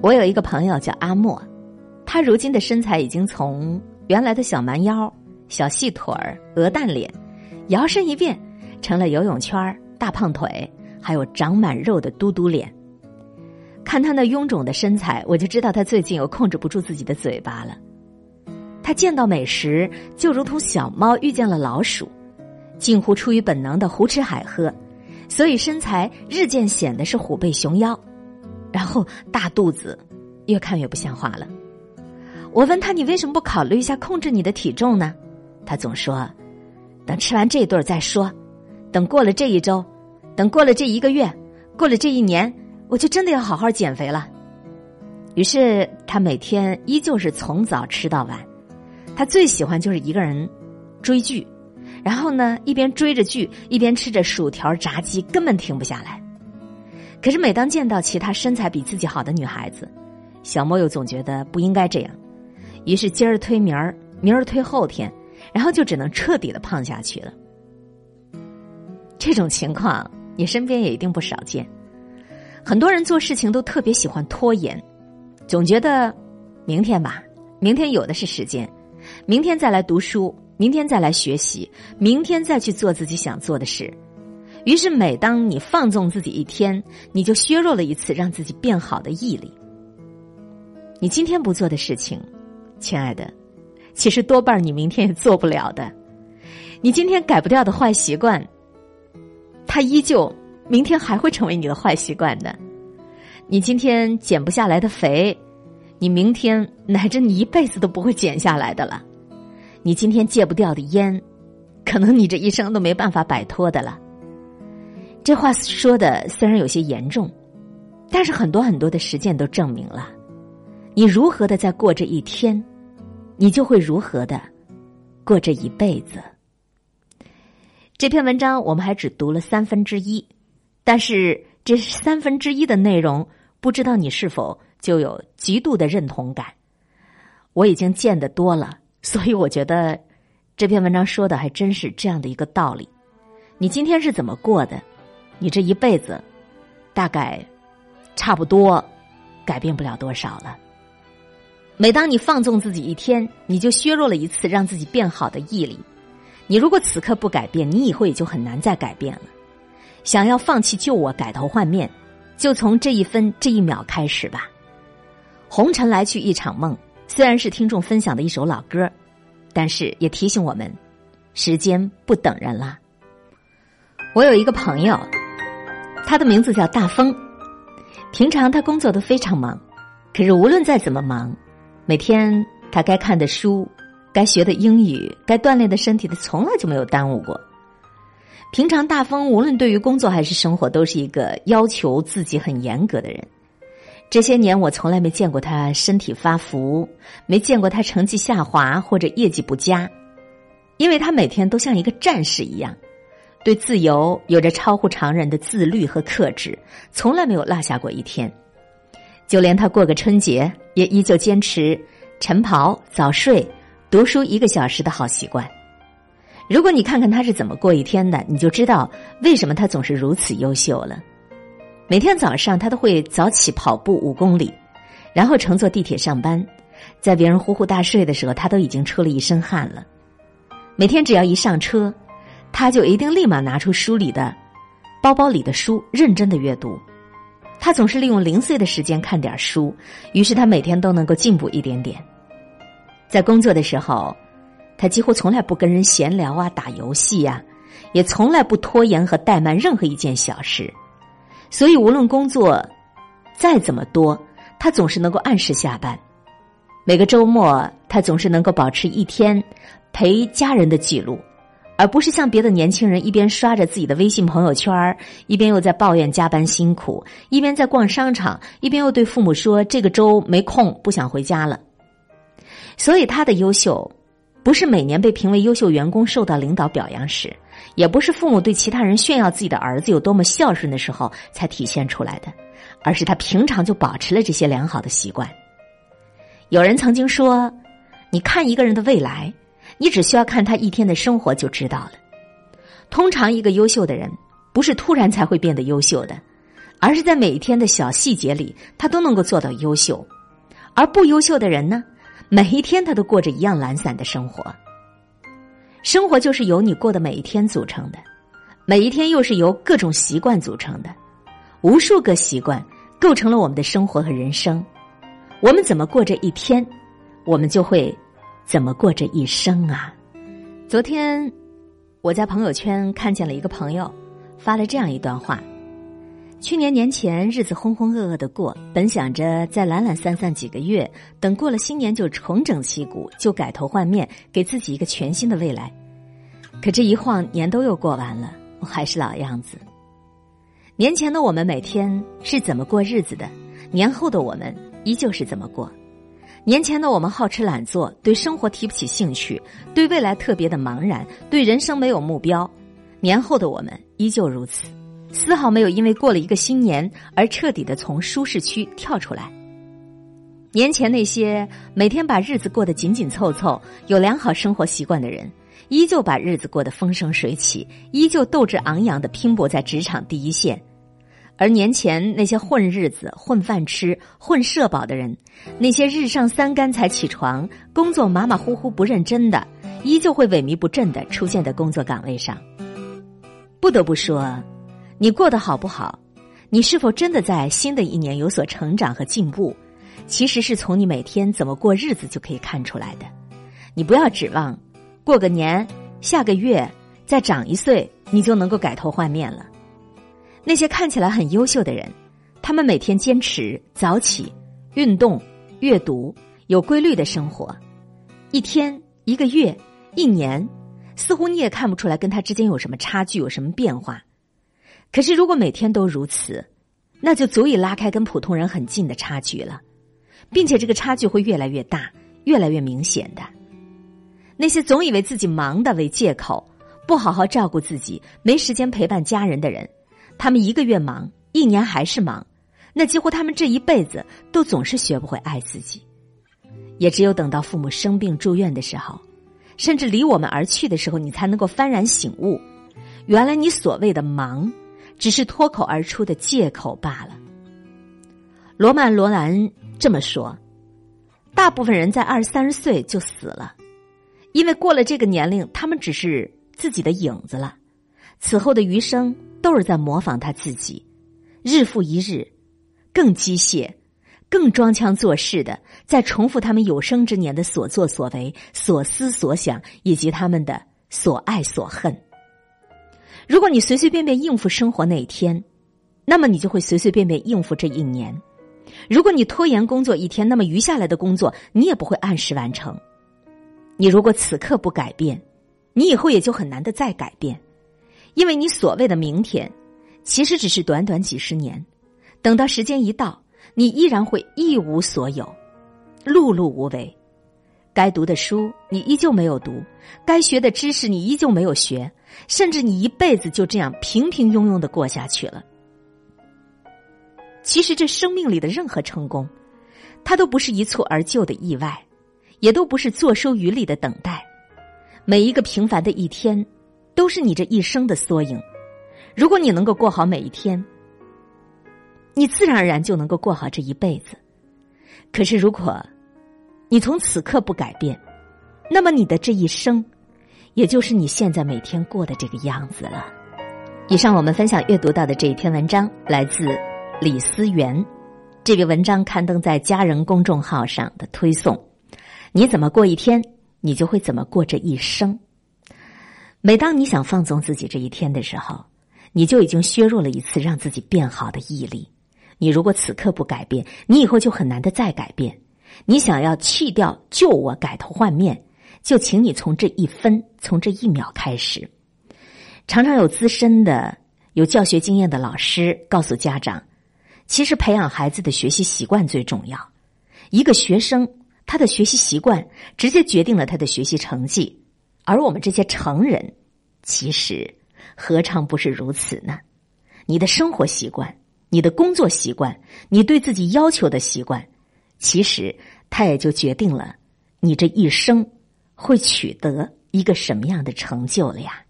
我有一个朋友叫阿莫，他如今的身材已经从原来的小蛮腰、小细腿儿、鹅蛋脸，摇身一变成了游泳圈、大胖腿，还有长满肉的嘟嘟脸。看他那臃肿的身材，我就知道他最近有控制不住自己的嘴巴了。他见到美食就如同小猫遇见了老鼠，近乎出于本能的胡吃海喝，所以身材日渐显得是虎背熊腰。然后大肚子，越看越不像话了。我问他：“你为什么不考虑一下控制你的体重呢？”他总说：“等吃完这一顿再说，等过了这一周，等过了这一个月，过了这一年，我就真的要好好减肥了。”于是他每天依旧是从早吃到晚。他最喜欢就是一个人追剧，然后呢一边追着剧一边吃着薯条炸鸡，根本停不下来。可是每当见到其他身材比自己好的女孩子，小莫又总觉得不应该这样，于是今儿推明儿，明儿推后天，然后就只能彻底的胖下去了。这种情况你身边也一定不少见。很多人做事情都特别喜欢拖延，总觉得明天吧，明天有的是时间，明天再来读书，明天再来学习，明天再去做自己想做的事。于是，每当你放纵自己一天，你就削弱了一次让自己变好的毅力。你今天不做的事情，亲爱的，其实多半你明天也做不了的。你今天改不掉的坏习惯，它依旧明天还会成为你的坏习惯的。你今天减不下来的肥，你明天乃至你一辈子都不会减下来的了。你今天戒不掉的烟，可能你这一生都没办法摆脱的了。这话说的虽然有些严重，但是很多很多的实践都证明了，你如何的在过这一天，你就会如何的过这一辈子。这篇文章我们还只读了三分之一，但是这三分之一的内容，不知道你是否就有极度的认同感？我已经见得多了，所以我觉得这篇文章说的还真是这样的一个道理。你今天是怎么过的？你这一辈子，大概差不多改变不了多少了。每当你放纵自己一天，你就削弱了一次让自己变好的毅力。你如果此刻不改变，你以后也就很难再改变了。想要放弃旧我，改头换面，就从这一分这一秒开始吧。红尘来去一场梦，虽然是听众分享的一首老歌，但是也提醒我们，时间不等人了。我有一个朋友。他的名字叫大风，平常他工作都非常忙，可是无论再怎么忙，每天他该看的书、该学的英语、该锻炼的身体，他从来就没有耽误过。平常大风无论对于工作还是生活，都是一个要求自己很严格的人。这些年我从来没见过他身体发福，没见过他成绩下滑或者业绩不佳，因为他每天都像一个战士一样。对自由有着超乎常人的自律和克制，从来没有落下过一天。就连他过个春节，也依旧坚持晨跑、早睡、读书一个小时的好习惯。如果你看看他是怎么过一天的，你就知道为什么他总是如此优秀了。每天早上，他都会早起跑步五公里，然后乘坐地铁上班。在别人呼呼大睡的时候，他都已经出了一身汗了。每天只要一上车。他就一定立马拿出书里的、包包里的书，认真的阅读。他总是利用零碎的时间看点书，于是他每天都能够进步一点点。在工作的时候，他几乎从来不跟人闲聊啊、打游戏呀，也从来不拖延和怠慢任何一件小事。所以，无论工作再怎么多，他总是能够按时下班。每个周末，他总是能够保持一天陪家人的记录。而不是像别的年轻人一边刷着自己的微信朋友圈一边又在抱怨加班辛苦，一边在逛商场，一边又对父母说这个周没空，不想回家了。所以他的优秀，不是每年被评为优秀员工受到领导表扬时，也不是父母对其他人炫耀自己的儿子有多么孝顺的时候才体现出来的，而是他平常就保持了这些良好的习惯。有人曾经说：“你看一个人的未来。”你只需要看他一天的生活就知道了。通常，一个优秀的人不是突然才会变得优秀的，而是在每一天的小细节里，他都能够做到优秀。而不优秀的人呢，每一天他都过着一样懒散的生活。生活就是由你过的每一天组成的，每一天又是由各种习惯组成的，无数个习惯构成了我们的生活和人生。我们怎么过这一天，我们就会怎么过这一生啊！昨天我在朋友圈看见了一个朋友发了这样一段话。去年年前，日子浑浑噩噩的过，本想着再懒懒散散几个月，等过了新年就重整旗鼓，就改头换面，给自己一个全新的未来。可这一晃，年都又过完了，我还是老样子。年前的我们每天是怎么过日子的，年后的我们依旧是怎么过。年前的我们好吃懒做，对生活提不起兴趣，对未来特别的茫然，对人生没有目标。年后的我们依旧如此。丝毫没有因为过了一个新年而彻底的从舒适区跳出来。年前那些每天把日子过得紧紧凑凑、有良好生活习惯的人，依旧把日子过得风生水起，依旧斗志昂扬的拼搏在职场第一线；而年前那些混日子、混饭吃、混社保的人，那些日上三竿才起床、工作马马虎虎不认真的，依旧会萎靡不振的出现在工作岗位上。不得不说。你过得好不好？你是否真的在新的一年有所成长和进步？其实是从你每天怎么过日子就可以看出来的。你不要指望过个年、下个月再长一岁，你就能够改头换面了。那些看起来很优秀的人，他们每天坚持早起、运动、阅读，有规律的生活，一天、一个月、一年，似乎你也看不出来跟他之间有什么差距，有什么变化。可是，如果每天都如此，那就足以拉开跟普通人很近的差距了，并且这个差距会越来越大、越来越明显的。那些总以为自己忙的为借口，不好好照顾自己、没时间陪伴家人的人，他们一个月忙，一年还是忙，那几乎他们这一辈子都总是学不会爱自己。也只有等到父母生病住院的时候，甚至离我们而去的时候，你才能够幡然醒悟，原来你所谓的忙。只是脱口而出的借口罢了。罗曼·罗兰这么说：“大部分人在二三十岁就死了，因为过了这个年龄，他们只是自己的影子了。此后的余生都是在模仿他自己，日复一日，更机械、更装腔作势的在重复他们有生之年的所作所为、所思所想以及他们的所爱所恨。”如果你随随便便应付生活那一天，那么你就会随随便便应付这一年；如果你拖延工作一天，那么余下来的工作你也不会按时完成。你如果此刻不改变，你以后也就很难的再改变，因为你所谓的明天，其实只是短短几十年。等到时间一到，你依然会一无所有，碌碌无为。该读的书你依旧没有读，该学的知识你依旧没有学，甚至你一辈子就这样平平庸庸的过下去了。其实这生命里的任何成功，它都不是一蹴而就的意外，也都不是坐收渔利的等待。每一个平凡的一天，都是你这一生的缩影。如果你能够过好每一天，你自然而然就能够过好这一辈子。可是如果，你从此刻不改变，那么你的这一生，也就是你现在每天过的这个样子了。以上我们分享阅读到的这一篇文章来自李思源，这个文章刊登在家人公众号上的推送。你怎么过一天，你就会怎么过这一生。每当你想放纵自己这一天的时候，你就已经削弱了一次让自己变好的毅力。你如果此刻不改变，你以后就很难的再改变。你想要弃掉旧我，改头换面，就请你从这一分，从这一秒开始。常常有资深的、有教学经验的老师告诉家长，其实培养孩子的学习习惯最重要。一个学生他的学习习惯直接决定了他的学习成绩，而我们这些成人，其实何尝不是如此呢？你的生活习惯、你的工作习惯、你对自己要求的习惯。其实，它也就决定了你这一生会取得一个什么样的成就了呀。